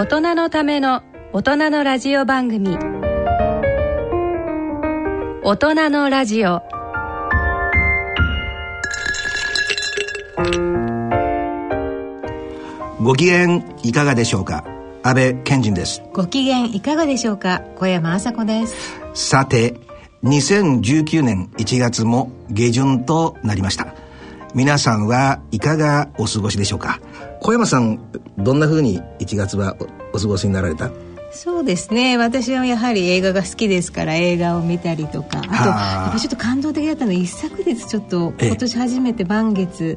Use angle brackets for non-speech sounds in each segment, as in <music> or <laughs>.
大人のための大人のラジオ番組。大人のラジオ。ご機嫌いかがでしょうか？安倍賢人です。ご機嫌いかがでしょうか？小山麻子です。さて2019年1月も下旬となりました。皆さんはいかがお過ごしでしょうか？小山さんどんな風に1月はお過ごしになられた？そうですね。私はやはり映画が好きですから映画を見たりとか。あ。とやっぱちょっと感動的だったのは一昨日ちょっと今年初めて満月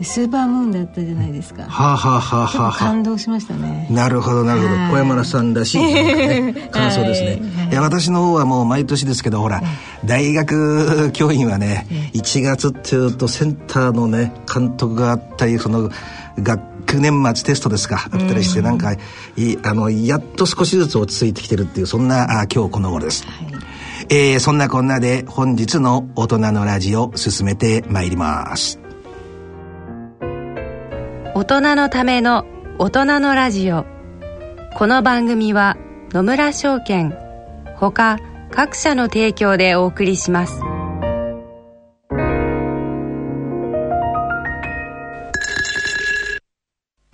スーパームーンだったじゃないですか。はあ、はあはあはあ、感動しましたね。なるほどなるほど。小山田さんらしい、ね、感想ですね。はい、いや私の方はもう毎年ですけどほら、大学教員はね、1月っていうとセンターのね監督があったりその学年末テストですかあったりして、なんかいあのやっと少しずつ落ち着いてきてるっていうそんなあ今日この頃です。はいえー、そんなこんなで本日の大人のラジオ進めてまいります。大人のための大人のラジオこの番組は野村証券ほか各社の提供でお送りします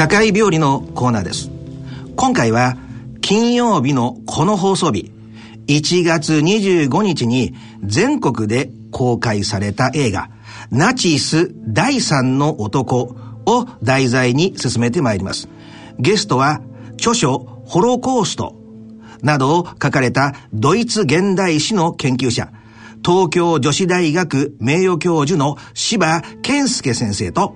社会病理のコーナーです今回は金曜日のこの放送日1月25日に全国で公開された映画ナチス第三の男を題材に進めてまいります。ゲストは著書ホロコーストなどを書かれたドイツ現代史の研究者、東京女子大学名誉教授の柴健介先生と、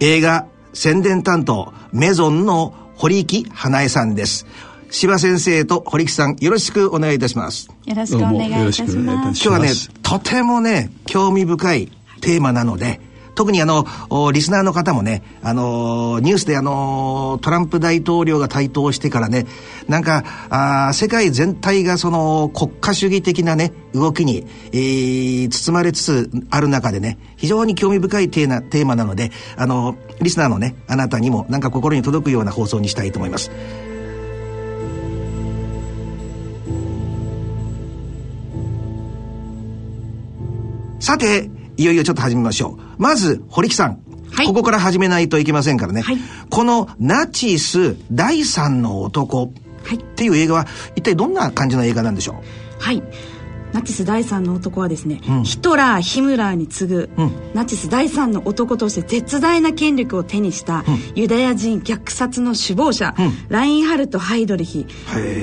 映画宣伝担当メゾンの堀木花江さんです。柴先生と堀木さん、よろしくお願いいたします。よろしくお願いいたします。今日はね、とてもね、興味深いテーマなので、特にあの、リスナーの方もね、あの、ニュースであの、トランプ大統領が台頭してからね、なんか、あ世界全体がその国家主義的なね、動きに、えー、包まれつつある中でね、非常に興味深いテーマテーマなので、あの、リスナーのね、あなたにもなんか心に届くような放送にしたいと思います。さて、いよいよちょっと始めましょう。まず、堀木さん。はい、ここから始めないといけませんからね。はい、このナチス第三の男っていう映画は一体どんな感じの映画なんでしょう？はい。ナチス第三の男はですね、うん、ヒトラーヒムラーに次ぐ、うん、ナチス第三の男として絶大な権力を手にした、うん、ユダヤ人虐殺の首謀者、ラインハルト・ハイドリヒ。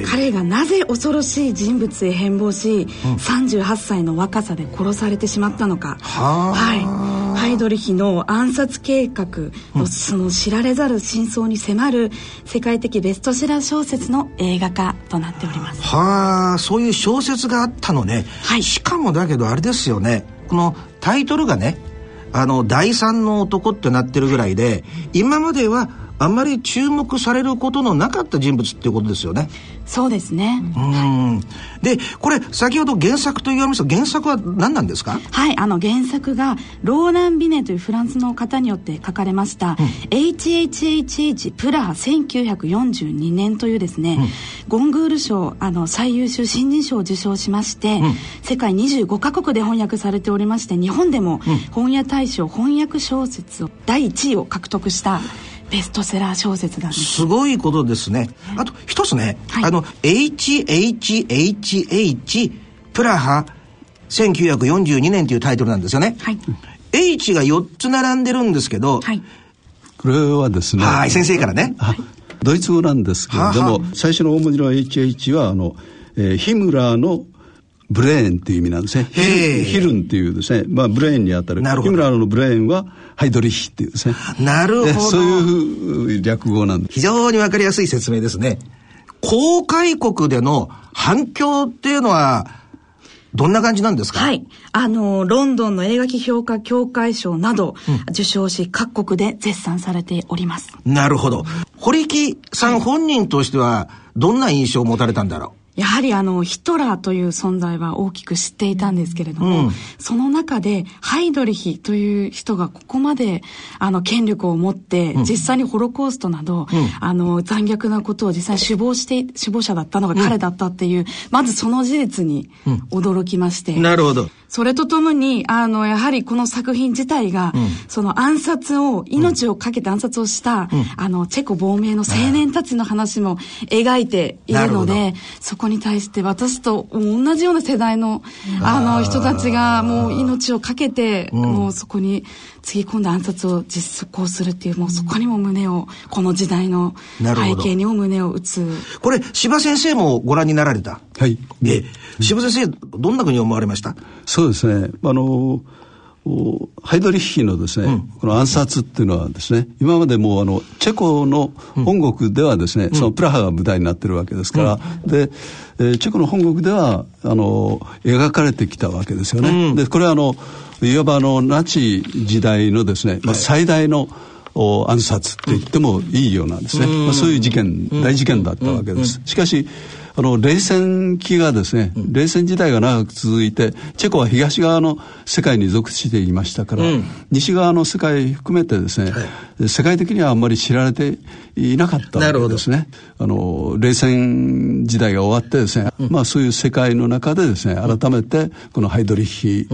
彼がなぜ恐ろしい人物へ変貌し、うん、38歳の若さで殺されてしまったのか。はいハイドリヒの暗殺計画のその知られざる真相に迫る世界的ベストセラー小説の映画化となっております。はあそういう小説があったのね、はい、しかもだけどあれですよね。このタイトルがねあの第三の男ってなってるぐらいで今まではあんまり注目されることのなかった人物っていうことですよね。そうですね。うん。で、これ、先ほど原作と言われました原作は何なんですか？はい、あの原作が、ローラン・ビネというフランスの方によって書かれました、うん、HHHH プラハ1942年というですね、うん、ゴングール賞、あの、最優秀新人賞を受賞しまして、うん、世界25カ国で翻訳されておりまして、日本でも本屋大賞翻訳小説を第1位を獲得したベストセラー小説なんですすごいことですね。あと一つね、はい、あの HHHH プラハ1942年というタイトルなんですよね、はい、H が4つ並んでるんですけど、はい、これはですねはい先生からね、ドイツ語なんですけれども最初の大文字の HH はあの、えー、ヒムラーのブレーンっていう意味なんですね。ヒルンっていうですね、まあブレーンにあたる。なるほど。ヒムラーのブレーンはハイドリヒっていうですね。なるほど。そういう略語なんです。非常にわかりやすい説明ですね。公開国での反響っていうのは、どんな感じなんですか？はい。あの、ロンドンの映画批評家協会賞など、受賞し、各国で絶賛されております。なるほど。堀木さん本人としては、どんな印象を持たれたんだろう？やはりあの、ヒトラーという存在は大きく知っていたんですけれども、うん、その中で、ハイドリヒという人がここまで、あの、権力を持って、実際にホロコーストなど、うん、あの、残虐なことを実際に首謀して、首謀者だったのが彼だったっていう、うん、まずその事実に驚きまして。なるほど。それとともに、あの、やはりこの作品自体が、うん、その暗殺を、命を懸けて暗殺をした、うん、あの、チェコ亡命の青年たちの話も描いているので、そこに対して私と同じような世代の、あの、人たちがもう命を懸けて、もうそこにつぎ込んで暗殺を実行するっていう、もうそこにも胸を、この時代の背景にも胸を打つ。これ、柴先生もご覧になられた？はい。え、柴先生、どんなふうに思われました？そうですね。あの、ハイドリッヒのですね、うん、この暗殺っていうのはですね、今までもあの、チェコの本国ではですね、うん、そのプラハが舞台になってるわけですから、うん、で、えー、チェコの本国では、あの、描かれてきたわけですよね。で、これはあの、いわばあの、ナチ時代のですね、まあ、最大の、暗殺って言ってもいいようなんですね。まあ、そういう事件、大事件だったわけです。しかし、あの、冷戦期がですね、うん、冷戦時代が長く続いて、チェコは東側の世界に属していましたから、うん、西側の世界含めてですね、はい、世界的にはあんまり知られていなかったわけですね。あの、冷戦時代が終わってですね、うん、まあそういう世界の中でですね、改めてこのハイドリッヒ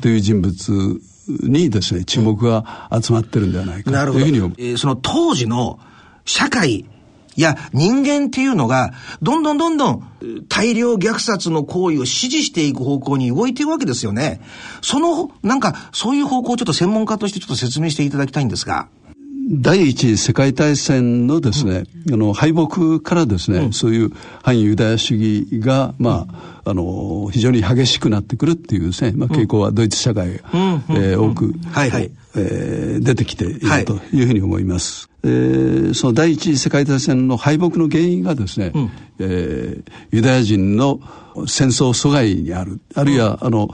という人物にですね、注目が集まってるんではないかというふうに思う。えー、その当時の社会、いや、人間っていうのが、どんどんどんどん大量虐殺の行為を支持していく方向に動いているわけですよね。その、なんか、そういう方向をちょっと専門家としてちょっと説明していただきたいんですが。第一次世界大戦のですね、うん、あの、敗北からですね、うん、そういう反ユダヤ主義が、まあ、あの、非常に激しくなってくるっていうですね、まあ、傾向はドイツ社会が、うん、えー、多く、はいはい、えー、出てきているというふうに思います。えー、その第一次世界大戦の敗北の原因がですね、うん、えー、ユダヤ人の戦争阻害にある、あるいは、あの、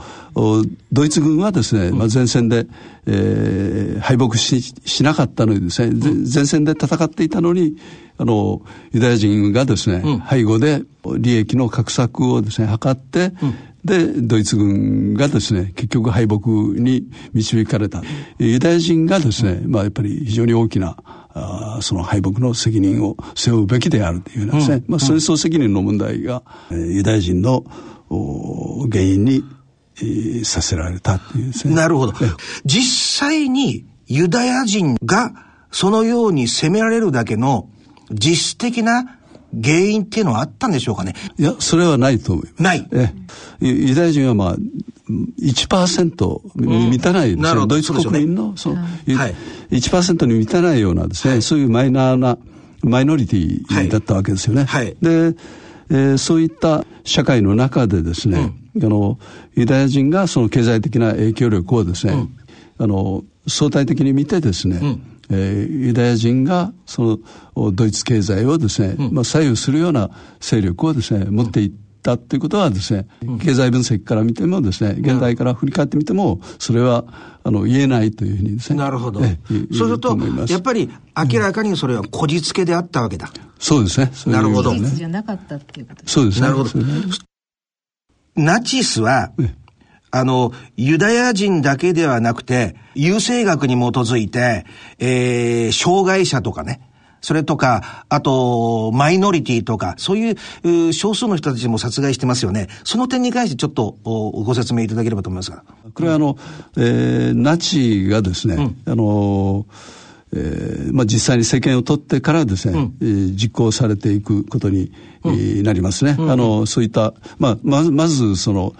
ドイツ軍はですね、まあ、前線で、えー、敗北ししなかったのにですね、前線で戦っていたのに、あの、ユダヤ人がですね、うん、背後で利益の画策をですね、図って、うんで、ドイツ軍がですね、結局敗北に導かれた。ユダヤ人がですね、まあやっぱり非常に大きな、あその敗北の責任を背負うべきであるというですね、うん、まあ戦争責任の問題が、ユダヤ人の原因に、えー、させられたっていうですね。なるほど。実際にユダヤ人がそのように責められるだけの実質的な原因っていうのはあったんでしょうかね？いや、それはないと思います。ない。えユダヤ人はまあ、1%に満たないですね。うん、ドイツ国民の、その、はい、1%に満たないようなですね、はい、そういうマイナーな、マイノリティだったわけですよね。はい、で、えー、そういった社会の中でですね、うん、あの、ユダヤ人がその経済的な影響力をですね、うん、あの、相対的に見てですね、うんえー、ユダヤ人がそのドイツ経済をですね、うん、まあ、左右するような勢力をですね持っていったっていうことはですね、経済分析から見てもですね、現代から振り返ってみても、それは、あの、言えないというふうにですね。なるほど。そうすると、やっぱり明らかにそれはこじつけであったわけだ。そうですね。なるほど。ね、じゃなかったっていうことそうですね。なるほど。ナチスは、あの、ユダヤ人だけではなくて、優生学に基づいて、えー、障害者とかね、それとか、あと、マイノリティとか、そういう少数の人たちも殺害してますよね。その点に関してちょっとご説明いただければと思いますが。これはあの、えー、ナチがですね、うん、あの、えーまあ、実際に政権を取ってからですね、うん、えー、実行されていくことに、うん、なりますね。うん、あの、そういった、まあ、まず、まず、その、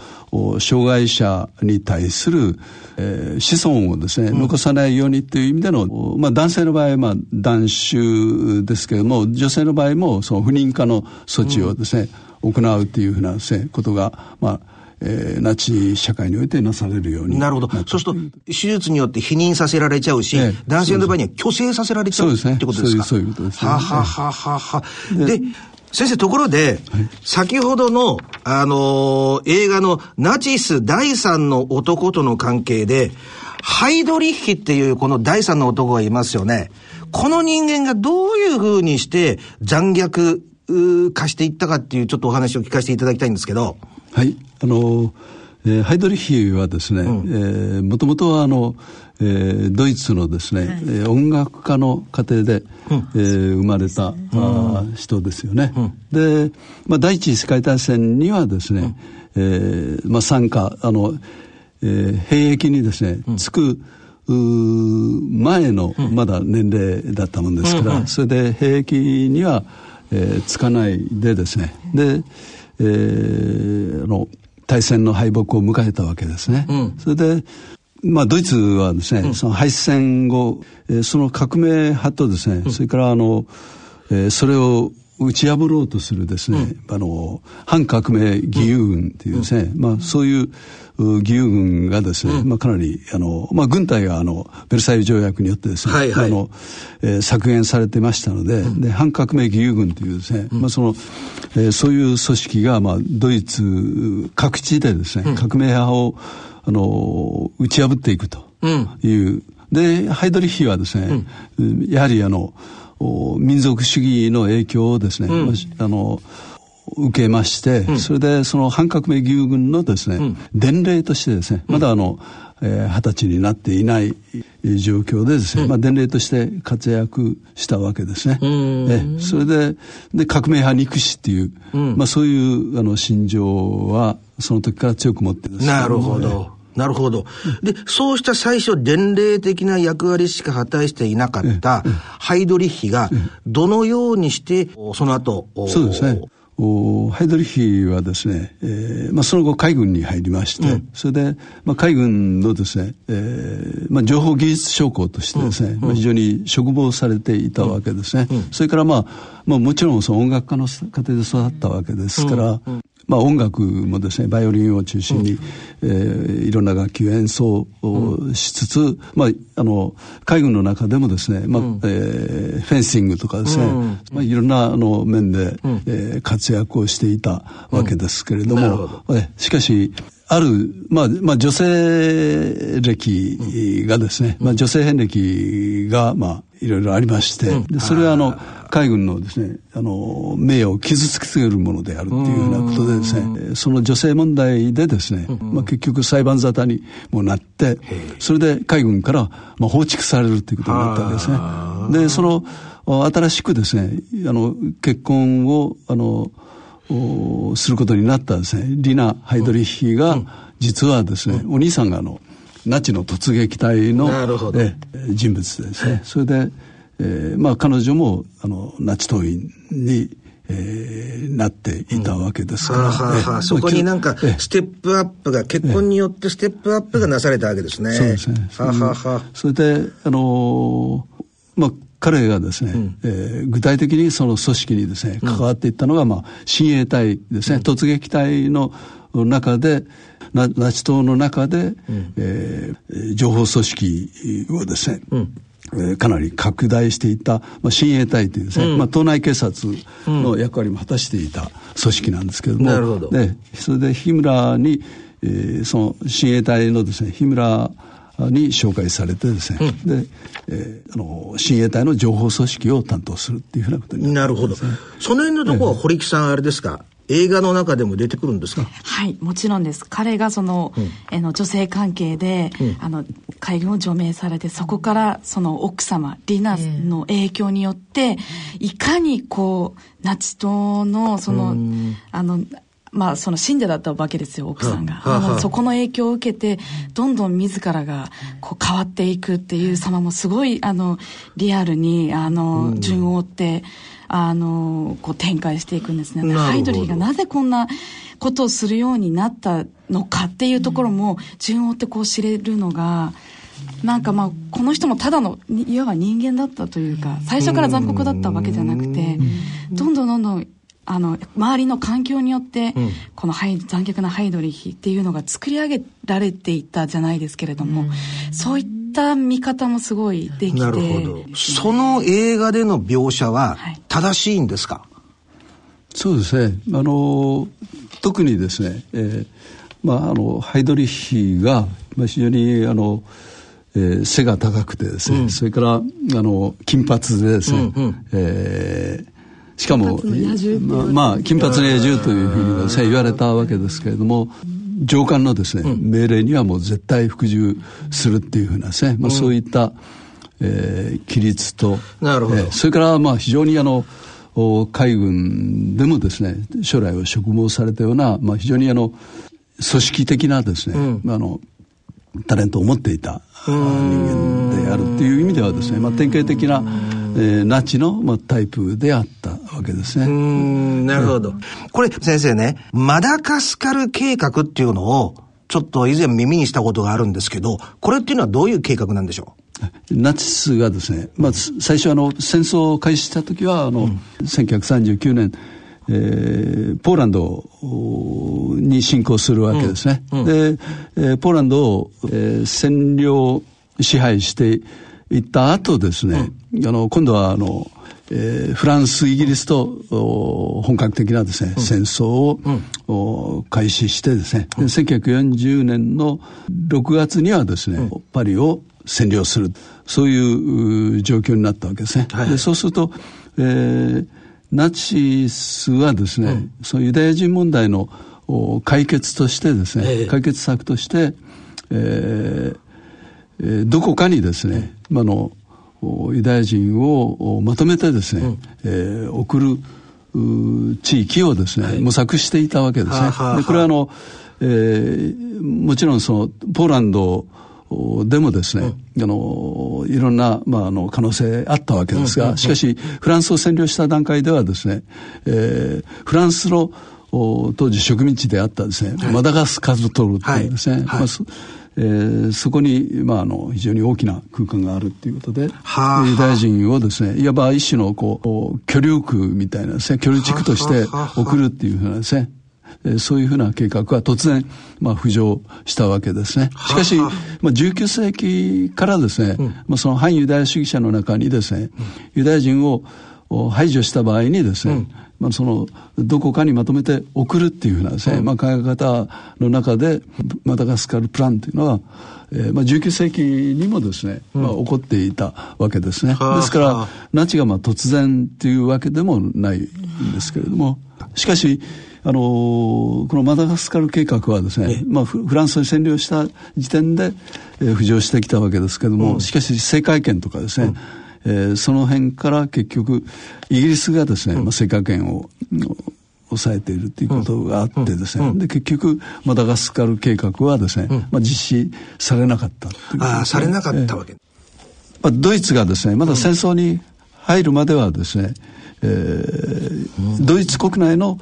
障害者に対する、えー、子孫をですね、残さないようにという意味での、まあ、男性の場合は、まあ、断種ですけれども、女性の場合も、その不妊化の措置をですね、行うというふうなね、ことが、まあ、えー、ナチ社会においてなされるようになるほど。そうすると、手術によって否認させられちゃうし、え男性の場合には虚勢させられちゃうってことですか？そういうことです、ね。ははははは。で、先生、ところで、はい、先ほどの、あのー、映画のナチス第三の男との関係で、ハイドリッヒっていうこの第三の男がいますよね。この人間がどういうふうにして残虐化していったかっていうちょっとお話を聞かせていただきたいんですけど。はい。あの、えー、ハイドリヒはですね、うん、えー、もともとはあの、えー、ドイツのですね、はい、えー、音楽家の家庭で、うん、えー、生まれた、ね、あ人ですよね。うん、で、まあ、第一次世界大戦にはですね、うん、えー、まあ、参加、あの、えー、兵役にですね、つく、前のまだ年齢だったもんですから、それで兵役には、えー、つかないでですね、で、えー、あの大戦の敗北を迎えたわけですね。うん、それでまあ、ドイツはですね、うん、その敗戦後、えー、その革命派とですね、うん、それからあの、えー、それを打ち破ろうとするですね、うん、あの、反革命義勇軍っていうですね、まあそういう義勇軍がですね、まあかなり、あの、まあ軍隊があの、ベルサイユ条約によってですね、はいはい、あの、えー、削減されてましたので、で、反革命義勇軍というですね、まあその、えー、そういう組織が、まあドイツ各地でですね、革命派を、あの、打ち破っていくという、で、ハイドリッヒはですね、やはりあの、民族主義の影響をですね、うん、あの受けまして、うん、それでその反革命義勇軍のですね、うん、伝令としてですね、まだあの、えー、20歳になっていない状況でですね、うん、まあ伝令として活躍したわけですね。えそれで、で、革命派憎しっていう、まあそういうあの心情はその時から強く持ってですね。なるほど。なるほど。で、そうした最初伝令的な役割しか果たしていなかったハイドリッヒが、どのようにして、その後、そうですね。ハイドリッヒはですね、えーまあ、その後海軍に入りまして、うん、それで、まあ、海軍のですね、えーまあ、情報技術将校としてですね、うん、まあ、非常に嘱望されていたわけですね、うん、それから、まあまあ、もちろんその音楽家の家庭で育ったわけですから、まあ、音楽もですねバイオリンを中心に、うん、えー、いろんな楽器を演奏をしつつ、うん、まあ、あの海軍の中でもですね、まあうん、えー、フェンシングとかですね、うん、まあ、いろんなあの面で、うん、えー、活躍をしていたわけですけれども、うん、えしかしある、まあ、まあ、女性歴がですね、まあ、女性遍歴が、まあ、いろいろありまして、でそれはあの、海軍のですね、あの、名誉を傷つけるものであるっていうようなことでですね、その女性問題でですね、まあ結局裁判沙汰にもなって、それで海軍からまあ放逐されるっていうことになったわけですね。で、その、新しくですね、あの、結婚を、あの、することになったですね、リナ・ハイドリッヒが、実はですね、お兄さんがあの、ナチの突撃隊の人物ですね。それで、えー、まあ彼女もあのナチ党員に、えー、なっていたわけですから、うん。はあはあ、そこになんかステップアップが結婚によってステップアップがなされたわけですね。そうですね。はははそれであのー、まあ彼がですね、うん、えー、具体的にその組織にですね関わっていったのが、まあ、親衛隊ですね、うん、突撃隊の中でナチ党の中で、うん、えー、情報組織をですね、うん。えー、かなり拡大していた、まあ、親衛隊というですね、うん、まあ、党内警察の役割も果たしていた組織なんですけれども、なるほど。でそれで日村に、えー、その親衛隊のですね日村に紹介されてですね、うん、で、えー、あの親衛隊の情報組織を担当するっていうふうなことにな、ね、なるほど。その辺のところは堀木さんあれですか、映画の中でも出てくるんですか？はい。もちろんです。彼がそのうん、えの女性関係で、うん、あの海軍を除名されてそこからその奥様リナの影響によって、いかにこうナチ党のそのあのまあ、その信者だったわけですよ奥さんが、はあはあ、そこの影響を受けてどんどん自らがこう変わっていくっていう様もすごいあのリアルにあの順を追って、あのこう展開していくんですね。ハイドリーがなぜこんなことをするようになったのかっていうところも順を追ってこう知れるのが。なんかまあこの人もただのいわば人間だったというか最初から残酷だったわけじゃなくてどんどんどんどんあの周りの環境によって、うん、この残虐なハイドリヒっていうのが作り上げられていったじゃないですけれども、うん、そういった見方もすごいできてなるほど。その映画での描写は正しいんですか、はい、そうですね。あの特にですね、えーまあ、あのハイドリヒが非常にあの、えー、背が高くてですね、うん、それからあの金髪でですね、うんうん、えーしかも、まあ、まあ、金髪の野獣というふうに言われたわけですけれども、上官のですね、うん、命令にはもう絶対服従するっていうふうなですね、まあ、そういった、えー、規律と、なるほど、えー、それからまあ非常にあの、海軍でもですね、将来を嘱望されたような、まあ非常にあの、組織的なですね、うん、あの、タレントを持っていた人間であるっていう意味ではですね、まあ典型的な、えー、ナチの、まあ、タイプであったわけですね。うん、なるほど。これ先生ね、マダガスカル計画っていうのを、ちょっと以前耳にしたことがあるんですけど、これっていうのはどういう計画なんでしょう？ナチスがですね、まあ、最初あの戦争を開始した時はあの、うん、1939年、えー、ポーランドに侵攻するわけですね。うんうん、で、えー、ポーランドを、えー、占領支配して行った後ですね、うん、あの、今度はあの、えー、フランス、イギリスと本格的なですね、うん、戦争を、うん、開始してですね、うん、1940年の6月にはですね、パリを占領する、そういう状況になったわけですね。はい、でそうすると、えー、ナチスはですね、そのユダヤ人問題の解決としてですね、えー、解決策として、えーえー、どこかにですね、まあのユダヤ人をまとめてですね、うん、えー、送る地域をですね、はい、模索していたわけですね。はははでこれはあの、えー、もちろんそのポーランドでもですね、うん、あのいろんな、まあ、あの可能性あったわけですが、しかしフランスを占領した段階ではですね、えー、フランスの当時植民地であったですね、はい、マダガスカルトルというですね、はい。はい、まあえー、そこに、まあ、あの非常に大きな空間があるっていうことで、はあ、ユダヤ人をですねいわば一種のこう居留区みたいなですね居留地区として送るっていうふうなですねそういうふうな計画は突然、まあ、浮上したわけですね。しかし、まあ、19世紀からですね、うん、まあ、その反ユダヤ主義者の中にですね、ユダヤ人を排除した場合にですね、うんまあ、そのどこかにまとめて送るっていうふうなですね、うん、まあ、考え方の中でマダガスカルプランというのは、えーまあ、19世紀にもですね、まあ、起こっていたわけですね、うん、ですからナチがまあ突然っていうわけでもないんですけれどもしかしあのー、このマダガスカル計画はですね、まあ、フランスに占領した時点で、えー、浮上してきたわけですけれども、うん、しかし政界権とかですね、えー、その辺から結局イギリスがですね、うん、まあ、世界圏を抑えているということがあってですね、で結局マダガスカル計画はですね、まあ、実施されなかったああされなかったわけ、えー、まあ、ドイツがですねまだ戦争に入るまではですね、えー、ドイツ国内の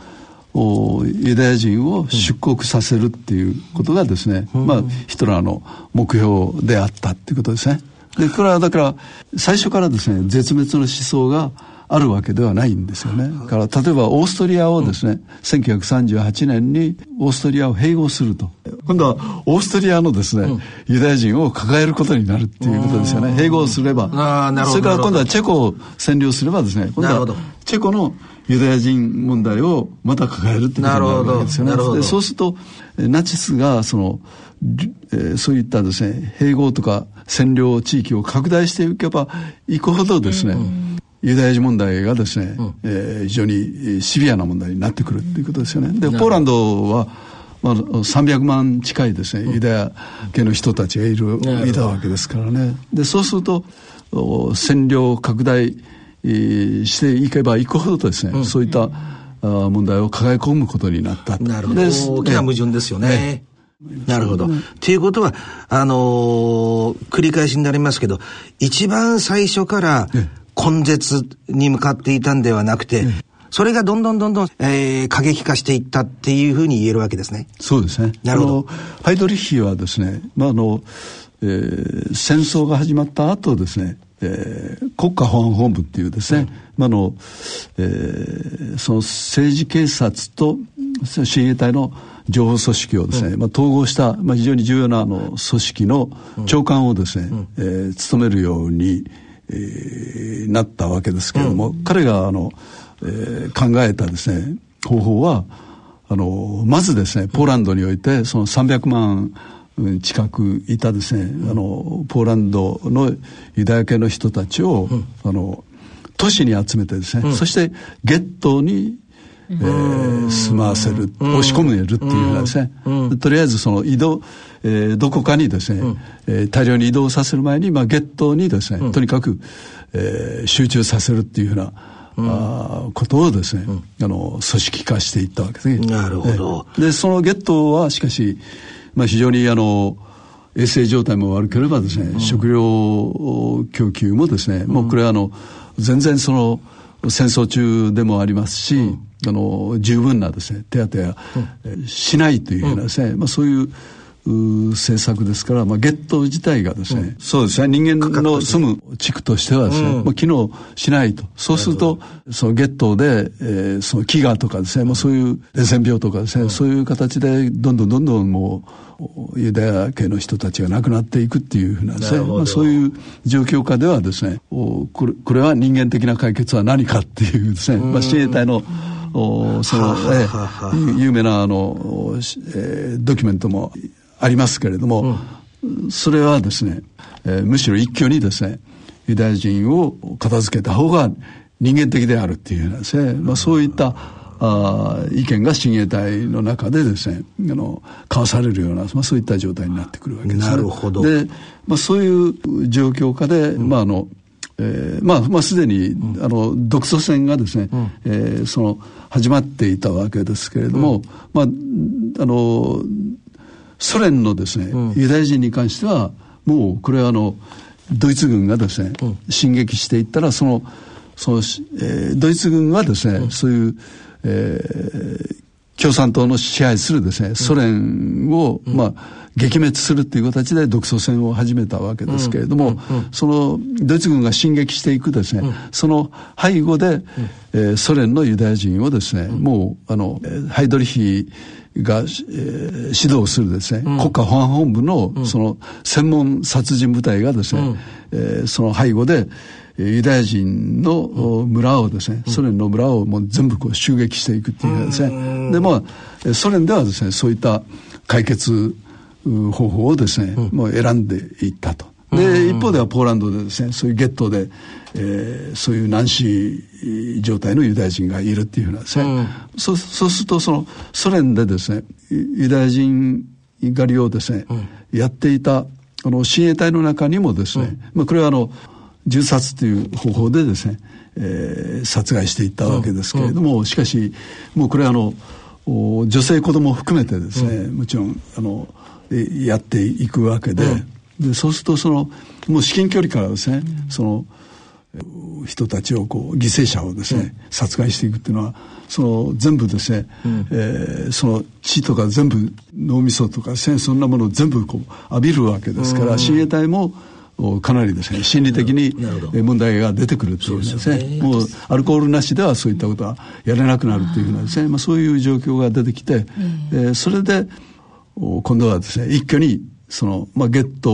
ユダヤ人を出国させるっていうことがですね、まあヒトラーの目標であったっていうことですね。でこれはだから最初からですね絶滅の思想があるわけではないんですよね。だから例えばオーストリアをですね、うん、1938年にオーストリアを併合すると。今度はオーストリアのですね、うん、ユダヤ人を抱えることになるっていうことですよね。併合すれば。それから今度はチェコを占領すればですね、今度はチェコのユダヤ人問題をまた抱えるってことになるわけですよね。でそうすると、ナチスがその、えー、そういったですね、併合とか占領地域を拡大していけばいくほどですね、うんユダヤ人問題がですね、うん、えー、非常にシビアな問題になってくるということですよね。で、ポーランドは、まあ、300万近いですね、ユダヤ系の人たちがいる、いたわけですからね。で、そうすると、占領拡大していけばいくほどですね、うん、そういった問題を抱え込むことになったなるほど。大きな矛盾ですよね。ねなるほど。ということは、あのー、繰り返しになりますけど、一番最初から、根絶に向かっていたんではなくて、それがどんどんどんどん、えー、過激化していったっていうふうに言えるわけですね。そうですね。なるほど。ハイドリッヒはですね、まあ、あの、えー、戦争が始まった後ですね、えー、国家保安本部っていうですね、うん、まあの、えー、その政治警察と親衛隊の情報組織をですね、うん、まあ、統合した、まあ、非常に重要なあの組織の長官をですね、うん、えー、務めるように、えー、なったわけですけれども、うん、彼があの、えー、考えたですね方法はあのまずですねポーランドにおいてその300万近くいたですね、うん、あのポーランドのユダヤ系の人たちを、うん、あの都市に集めてですね、そしてゲットにえー、住まわせる、押し込めるっていうふうなですね、とりあえずその移動、えー、どこかにですね、うん、えー、大量に移動させる前に、まあ、ゲットにですね、とにかく、えー、集中させるっていうふうな、うん、あことをですね、うん、あの組織化していったわけですね。なるほど。でそのゲットはしかし、まあ、非常にあの衛生状態も悪ければですね、うん、食料供給もですね、もうこれはあの全然その戦争中でもありますし、あの十分なですね手当や、しないというようなですね、まあ、そういう政策ですから、まあ、ゲット自体がですね、うん、そうですね、人間の住む地区としてはですね、うん、まあ、機能しないと。そうすると、そのゲットで、えー、その飢餓とかですね、まあ、そういう伝染病とかですね、うん、そういう形で、どんどんどんどんもう、ユダヤ系の人たちが亡くなっていくっていうふうなですね、まあ、そういう状況下ではですね、これこれは人間的な解決は何かっていうですね、まあ、自衛隊の、おその、えー、有名なあの、えー、ドキュメントもありますけれども、うん、それはですね、えー、むしろ一挙にですねユダヤ人を片付けた方が人間的であるっていうですね、まあ、そういったあ意見が親衛隊の中でですねあの交わされるような、まあ、そういった状態になってくるわけです、ね、なるほど。で、まあ、そういう状況下で、うん、まああのえー、まあ、まあ、すでに、うん、あの、独ソ戦がですね、うん、えー、その、始まっていたわけですけれども、うん、まあ、あの、ソ連のですね、うん、ユダヤ人に関してはもうこれはあのドイツ軍がですね、うん、進撃していったらそのその、えー、ドイツ軍はですね、うん、そういう、えー、共産党の支配するですね、ソ連を、まあ、撃滅するっていう形で独ソ戦を始めたわけですけれども、そのドイツ軍が進撃していくですね、その背後で、えー、ソ連のユダヤ人をですね、もうあのハイドリヒが、えー、指導するですね、うん、国家保安本部のその専門殺人部隊がですね、うん、えー、その背後でユダヤ人の村をですね、ソ連の村をもう全部こう襲撃していくっていうですね、でまあソ連ではですねそういった解決方法をですね、もう選んでいったと。で一方ではポーランドでですねそういうゲットで、えー、そういう難死状態のユダヤ人がいるっていうふうなですね、うん、そそうするとそのソ連でですねユダヤ人狩りをですね、うん、やっていたあの親衛隊の中にもですね、うん、まあ、これはあの銃殺という方法でですね、えー、殺害していったわけですけれども、しかしもうこれはあの女性子供を含めてですね、もちろんあのやっていくわけで,、でそうするとそのもう至近距離からですね、その人たちをこう犠牲者をですね、うん、殺害していくっていうのはその全部ですね、うん、えー、その血とか全部脳みそとか、ね、そんなものを全部こう浴びるわけですから、親衛隊もかなりですね心理的に問題が出てくるというですねもうアルコールなしではそういったことはやれなくなるというふうなですねまあ、そういう状況が出てきて、えー、それで今度はですね一挙にその、まあ、ゲット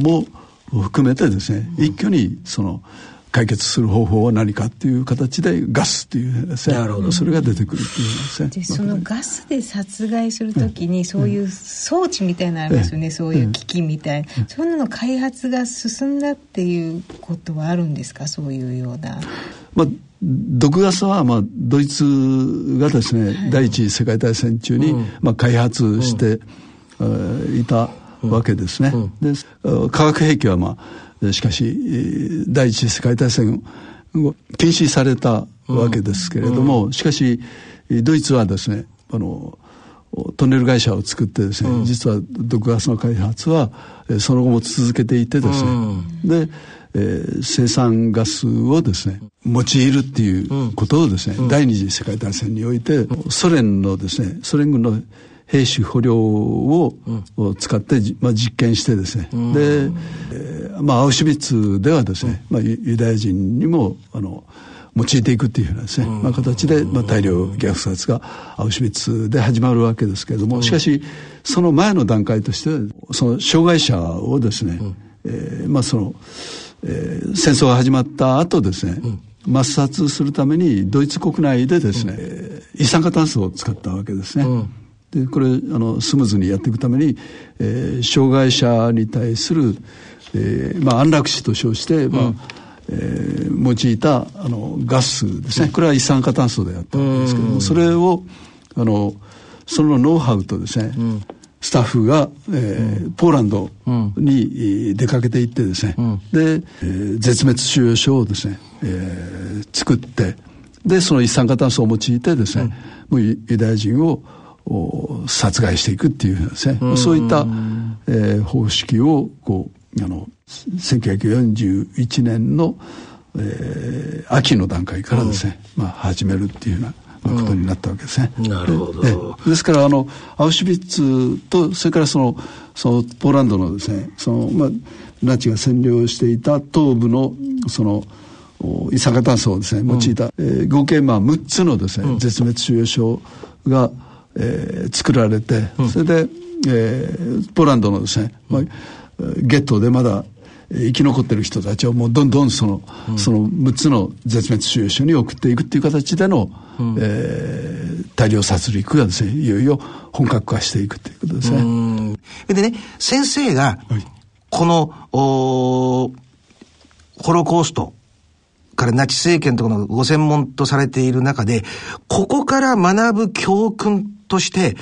も含めてですね一挙にその解決する方法は何かっていう形でガスっていうですねそれが出てくるっていうですねでそのガスで殺害するときにそういう装置みたいなのありますよね、そういう機器みたいな、そんなの開発が進んだっていうことはあるんですか？そういうような。まあ毒ガスは、まあ、ドイツがですね、はい、第一次世界大戦中に、うん、まあ、開発して、うん、いたわけですね。うん、で化学兵器は、まあしかし第一次世界大戦後禁止されたわけですけれども、うん、しかしドイツはですねあのトンネル会社を作ってですね、うん、実は毒ガスの開発はその後も続けていてですね、うん、で、えー、生産ガスをですね用いるっていうことをですね、第二次世界大戦においてソ連のですねソ連軍の兵士捕虜を使って、まあ、実験してですね、で、えー、まあ、アウシュビッツではですね、まあ、ユダヤ人にもあの用いていくっていうふうなですね、まあ、形で、まあ、大量虐殺がアウシュビッツで始まるわけですけれどもしかしその前の段階としてその障害者をですね、えー、まあその、えー、戦争が始まった後ですね、抹殺するためにドイツ国内でですね、うん、一酸化炭素を使ったわけですね。うんでこれあのスムーズにやっていくために、えー、障害者に対する、えーまあ、安楽死と称して、まあ、うん、えー、用いたあのガスですね。これは一酸化炭素であったわけですけども、それをあのそのノウハウとですね、うん。スタッフが、えー、うん、ポーランドに出かけていってですね、うん、で、えー、絶滅収容所をですね、えー、作ってでその一酸化炭素を用いてですね、うん、もうユダヤ人を殺害していくっていうですね、そういった、えー、方式をこうあの1941年の、えー、秋の段階からですね、まあ、始めるっていうようなことになったわけですね。なるほど。ですからあのアウシュビッツとそれからそのそのポーランドのですねそのまあナチが占領していた東部のその一酸化炭素をですね用いた、うん、えー、合計まあ6つのですね、うん、絶滅収容所がえー、作られて、それで、えー、ポーランドのですね、まあ、ゲットでまだ生き残ってる人たちをもうどんどんその,、その6つの絶滅収容所に送っていくっていう形での、うん、えー、大量殺戮がですねいよいよ本格化していくということですね。でね先生がこの、おホロコーストからナチ政権とかのご専門とされている中でここから学ぶ教訓として、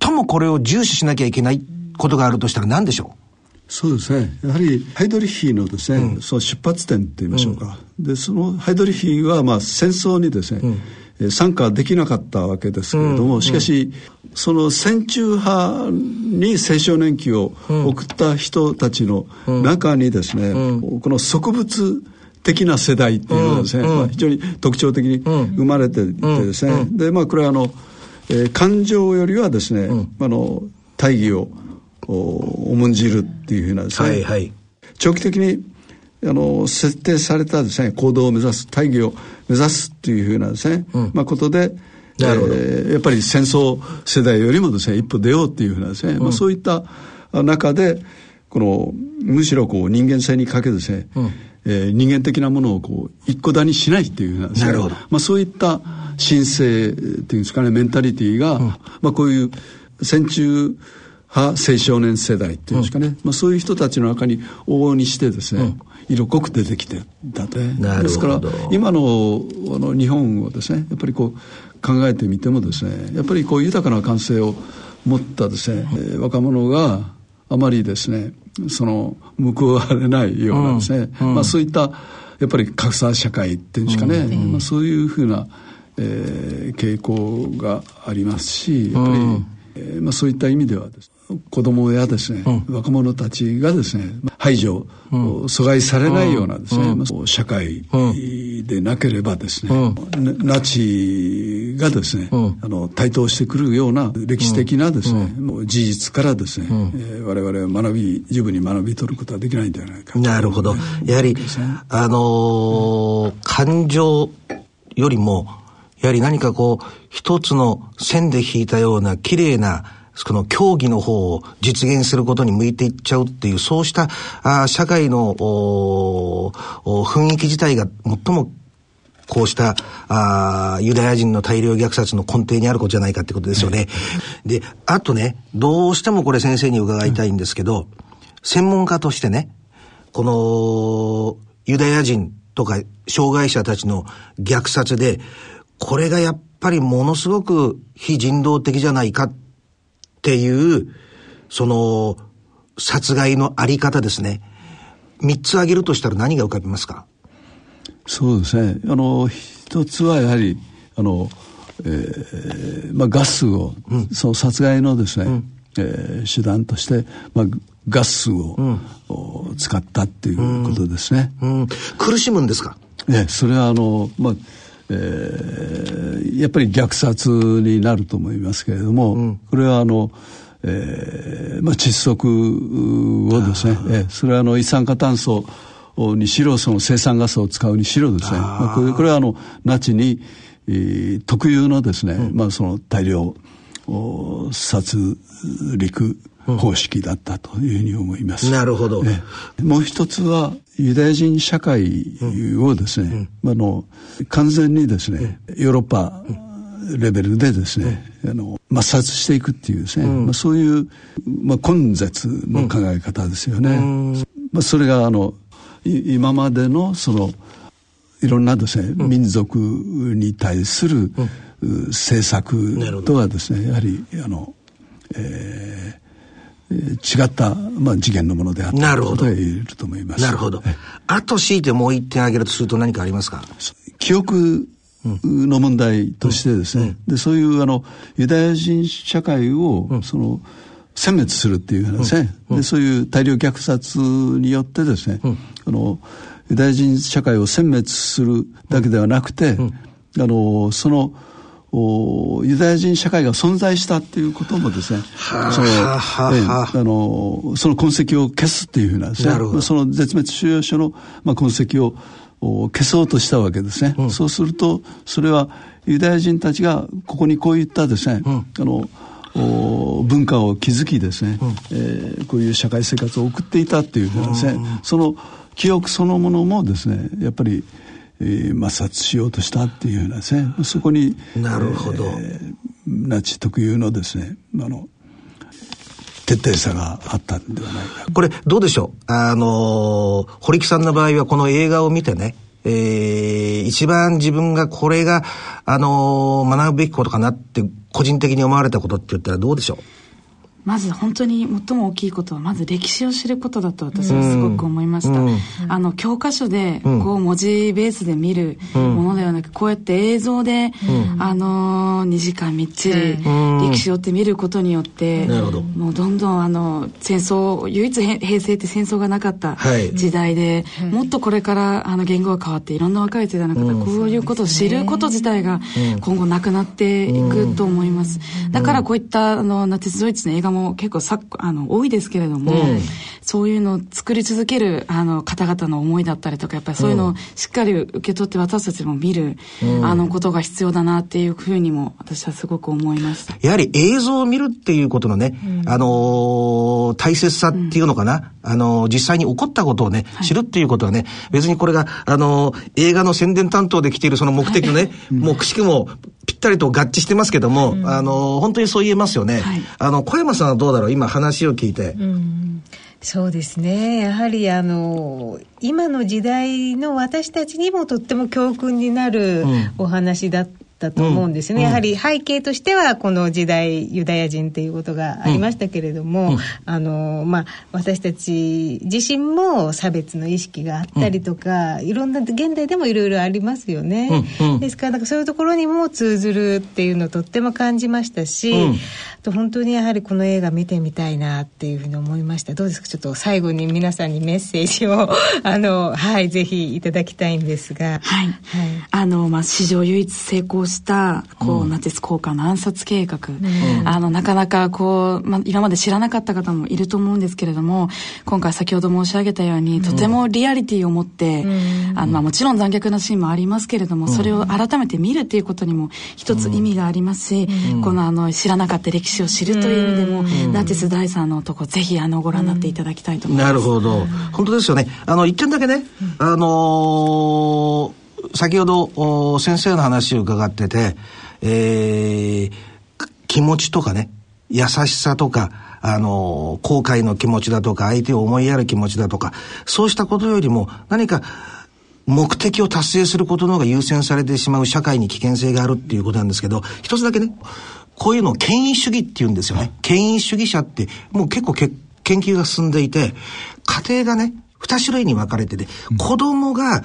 最もこれを重視しなきゃいけないことがあるとしたら何でしょう？そうですね。やはりハイドリヒのですね、うん、その出発点って言いましょうか。うん、で、そのハイドリヒはまあ戦争にですね、うん、参加できなかったわけですけれども、しかし、その戦中派に青少年期を送った人たちの中にですね、この植物的な世代っていうのはですね、まあ、非常に特徴的に生まれていてですね、で、まあこれはあの、えー、感情よりはですね、うん、あの大義を重んじるっていうふうなですね、はいはい、長期的にあの設定されたですね行動を目指す大義を目指すっていうふうなですね、うん、まあ、ことでえー、やっぱり戦争世代よりもですね一歩出ようっていうふうなですね、うん、まあ、そういった中でこのむしろこう人間性にかけですね、うんえー、人間的なものをこう一個だにしないっていうなるほど、まあ、そういった神聖っていうんですかねメンタリティーが、うん、まあ、こういう戦中派青少年世代っていうんですかね、うん、まあ、そういう人たちの中に往々にしてですね、うん、色濃く出てきてたと。ですから今のあの日本をですねやっぱりこう考えてみてもですねやっぱりこう豊かな感性を持ったですね、うん、若者があまりですねその報われないようなですね、うんうん、まあ、そういったやっぱり格差社会っていうんですかね、うん、まあ、そういうふうな、えー、傾向がありますしやっぱり、えー、まあ、そういった意味ではです、ね、子供やですね、若者たちがですね排除、阻害されないようなですね、まあ、社会でなければですね、ナチがですね、うん、あの台頭してくるような歴史的なですね、うん、もう事実からですね、うん、えー、我々は学び十分に学び取ることはできないんじゃないか。なるほど。やはり、あのー、感情よりもやはり何かこう一つの線で引いたような綺麗なこの競技の方を実現することに向いていっちゃうっていう、そうしたあ社会の雰囲気自体が最もこうしたあユダヤ人の大量虐殺の根底にあることじゃないかってことですよね。で、あとね、どうしてもこれ先生に伺いたいんですけど、うん、専門家としてね、このユダヤ人とか障害者たちの虐殺で、これがやっぱりものすごく非人道的じゃないかっていう、その、殺害のあり方ですね。三つ挙げるとしたら何が浮かびますか？そうですね。あの、一つはやはり、あの、えー、まあガスを、うん、その殺害のですね、うん、えー、手段として、まあ、ガスを、うん、使ったっていうことですね。うん、苦しむんですか？えそれはあの、まあ、えー、やっぱり虐殺になると思いますけれども、うん、これはあの、えーまあ、窒息をですね、えー、それはあの一酸化炭素にしろその生産ガスを使うにしろですね。まあ、これこれはあのナチに、えー、特有のですね、うん、まあ、その大量殺戮方式だったというふうに思います。なるほど。もう一つはユダヤ人社会をですね、うん、あの完全にですね、ヨーロッパレベルでですね、あの抹殺していくっていうですね、まあ、そういう、まあ、根絶の考え方ですよね。まあ、それがあの今までのそのいろんなですね、民族に対する政策とはですねやはりあの、えー違った、まあ、次元のものであったなるほど。言えると思います。なるほど。あと強いてもう一点挙げるとすると何かありますか？記憶の問題としてですね、うん。うん、でそういうあのユダヤ人社会を、うん、その殲滅するっていうですね、でそういう大量虐殺によってですね、あのユダヤ人社会を殲滅するだけではなくて、あのそのユダヤ人社会が存在したっていうこともですね、その、あの、その痕跡を消すっていうふうなですね、その絶滅収容所の、まあ、痕跡を消そうとしたわけですね。うん、そうすると、それはユダヤ人たちがここにこういったですね、うん、あの、文化を築きですね、うん、えー、こういう社会生活を送っていたっていうふうなですね、その記憶そのものもですね、やっぱり、えー、抹殺しようとしたっていうようなですねそこになるほど、えー、ナチ特有のですねあの徹底さがあったんではないか。これどうでしょう？あの堀木さんの場合はこの映画を見てねえー、一番自分がこれが、あのー、学ぶべきことかなって個人的に思われたことって言ったらどうでしょう？まず本当に最も大きいことはまず歴史を知ることだと私はすごく思いました、うん、あの教科書でこう文字ベースで見るものではなくこうやって映像で、うん、あの2時間みっちり歴史をって見ることによって、うん、もうどんどんあの戦争唯一平成って戦争がなかった時代で、はい、もっとこれからあの言語が変わっていろんな若い世代の方、こういうことを知ること自体が今後なくなっていくと思います、だからこういったあのナチスドイツの映画も結構さあの多いですけれども、うん、そういうのを作り続けるあの方々の思いだったりとかやっぱりそういうのをしっかり受け取って私たちも見る、うん、あのことが必要だなっていうふうにも私はすごく思いました。やはり映像を見るっていうことのね、うん、あのー、大切さっていうのかな、あのー、実際に起こったことをね、知るっていうことはね別にこれがあのー、映画の宣伝担当で来ているその目的のね、はい、もうくしくもぴったりと合致してますけども、あの本当にそう言えますよね、はい、あの小山さんはどうだろう？今話を聞いて。うん。そうですね。やはりあの今の時代の私たちにもとっても教訓になるお話だったと思うんですね、うん、やはり背景としてはこの時代ユダヤ人ということがありましたけれども、うん、あのまあ、私たち自身も差別の意識があったりとか、いろんな現代でもいろいろありますよね、ですからなんかそういうところにも通ずるっていうのをとっても感じましたし、と本当にやはりこの映画見てみたいなっていうふうに思いました。どうですか？ちょっと最後に皆さんにメッセージを <laughs> あのはいぜひいただきたいんですが。はい、はい、あのまあ史上唯一成功しした、こう、ナチス効果の暗殺計画、あの、なかなかこう、まあ、今まで知らなかった方もいると思うんですけれども、今回先ほど申し上げたように、とてもリアリティを持って、あの、まあ、もちろん残虐なシーンもありますけれども、それを改めて見るっていうことにも一つ意味がありますし、このあの、知らなかった歴史を知るという意味でも、ナチス第三の男、ぜひあの、ご覧になっていただきたいと思います。なるほど。本当ですよね。あの、一点だけね、あのー先ほど先生の話を伺ってて、えー、気持ちとかね、優しさとか、あの、後悔の気持ちだとか、相手を思いやる気持ちだとか、そうしたことよりも何か目的を達成することの方が優先されてしまう社会に危険性があるっていうことなんですけど、一つだけね、こういうのを権威主義って言うんですよね。権威主義者ってもう結構け研究が進んでいて、家庭がね、二種類に分かれてて、子供が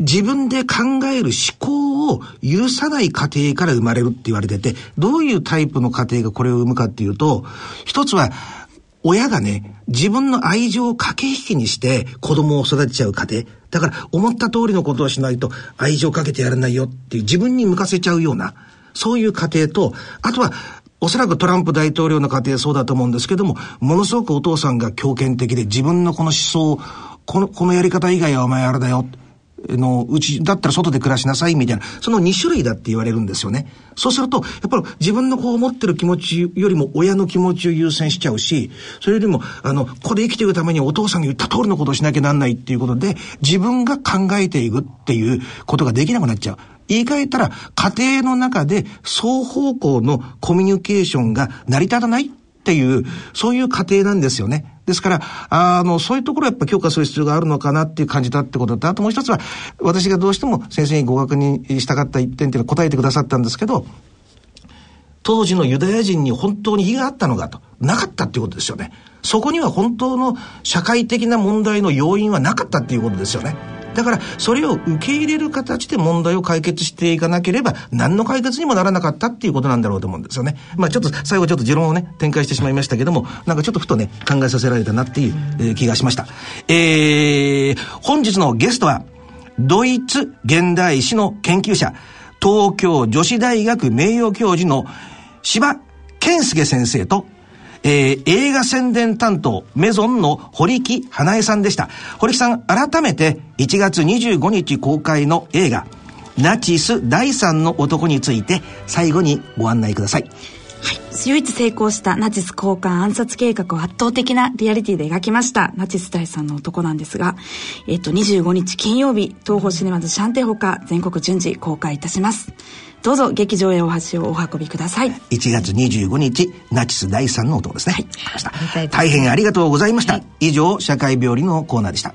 自分で考える思考を許さない家庭から生まれるって言われてて、どういうタイプの家庭がこれを生むかっていうと、一つは、親がね、自分の愛情を駆け引きにして子供を育てちゃう家庭。だから思った通りのことをしないと愛情をかけてやらないよっていう自分に向かせちゃうような、そういう家庭と、あとはおそらくトランプ大統領の家庭そうだと思うんですけども、ものすごくお父さんが強権的で自分のこの思想、この、このやり方以外はお前あれだよ。のうちだったら外で暮らしなさいみたいな、その2種類だって言われるんですよね。そうすると、やっぱり自分のこう思ってる気持ちよりも親の気持ちを優先しちゃうし、それよりも、あの、ここで生きていくためにお父さんが言った通りのことをしなきゃなんないっていうことで、自分が考えていくっていうことができなくなっちゃう。言い換えたら、家庭の中で双方向のコミュニケーションが成り立たないっていう、そういう過程なんですよね。ですから、あの、そういうところをやっぱ強化する必要があるのかなっていう感じだってことと、あともう一つは、私がどうしても先生にご確認したかった一点っていうのは答えてくださったんですけど、当時のユダヤ人に本当に非があったのかと。なかったっていうことですよね。そこには本当の社会的な問題の要因はなかったっていうことですよね。だから、それを受け入れる形で問題を解決していかなければ、何の解決にもならなかったっていうことなんだろうと思うんですよね。まあちょっと、最後ちょっと持論をね、展開してしまいましたけども、なんかちょっとふとね、考えさせられたなっていう、え、気がしました。えー、本日のゲストは、ドイツ現代史の研究者、東京女子大学名誉教授の柴健介先生と、えー、映画宣伝担当、メゾンの堀木花江さんでした。堀木さん、改めて1月25日公開の映画、ナチス第三の男について最後にご案内ください。はい。唯一成功したナチス交換暗殺計画を圧倒的なリアリティで描きましたナチス第三の男なんですが、えっ、と、25日金曜日、東宝シネマズシャンテホカ全国順次公開いたします。どうぞ劇場へお箸をお運びください。1月25日、ナチス第3の男ですね。はい。大変ありがとうございました。はい、以上、社会病理のコーナーでした。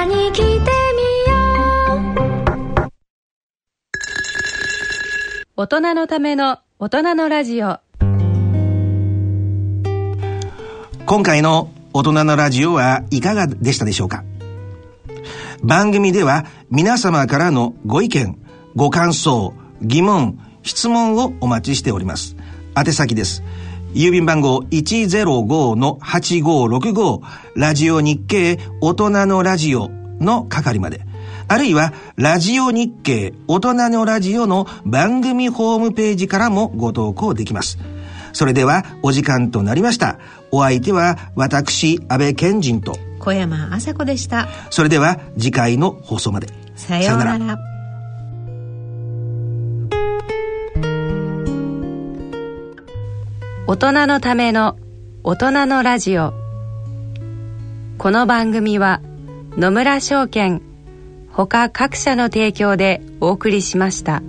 大人のための大人のラジオ今回の大人のラジオはいかがでしたでしょうか？番組では皆様からのご意見、ご感想、疑問、質問をお待ちしております。宛先です。郵便番号105-8565ラジオ日経大人のラジオの係まで。あるいは、ラジオ日経大人のラジオの番組ホームページからもご投稿できます。それでは、お時間となりました。お相手は、私、安倍賢人と、小山麻子でした。それでは、次回の放送まで。さようなら。大人のための大人のラジオこの番組は野村証券他各社の提供でお送りしました。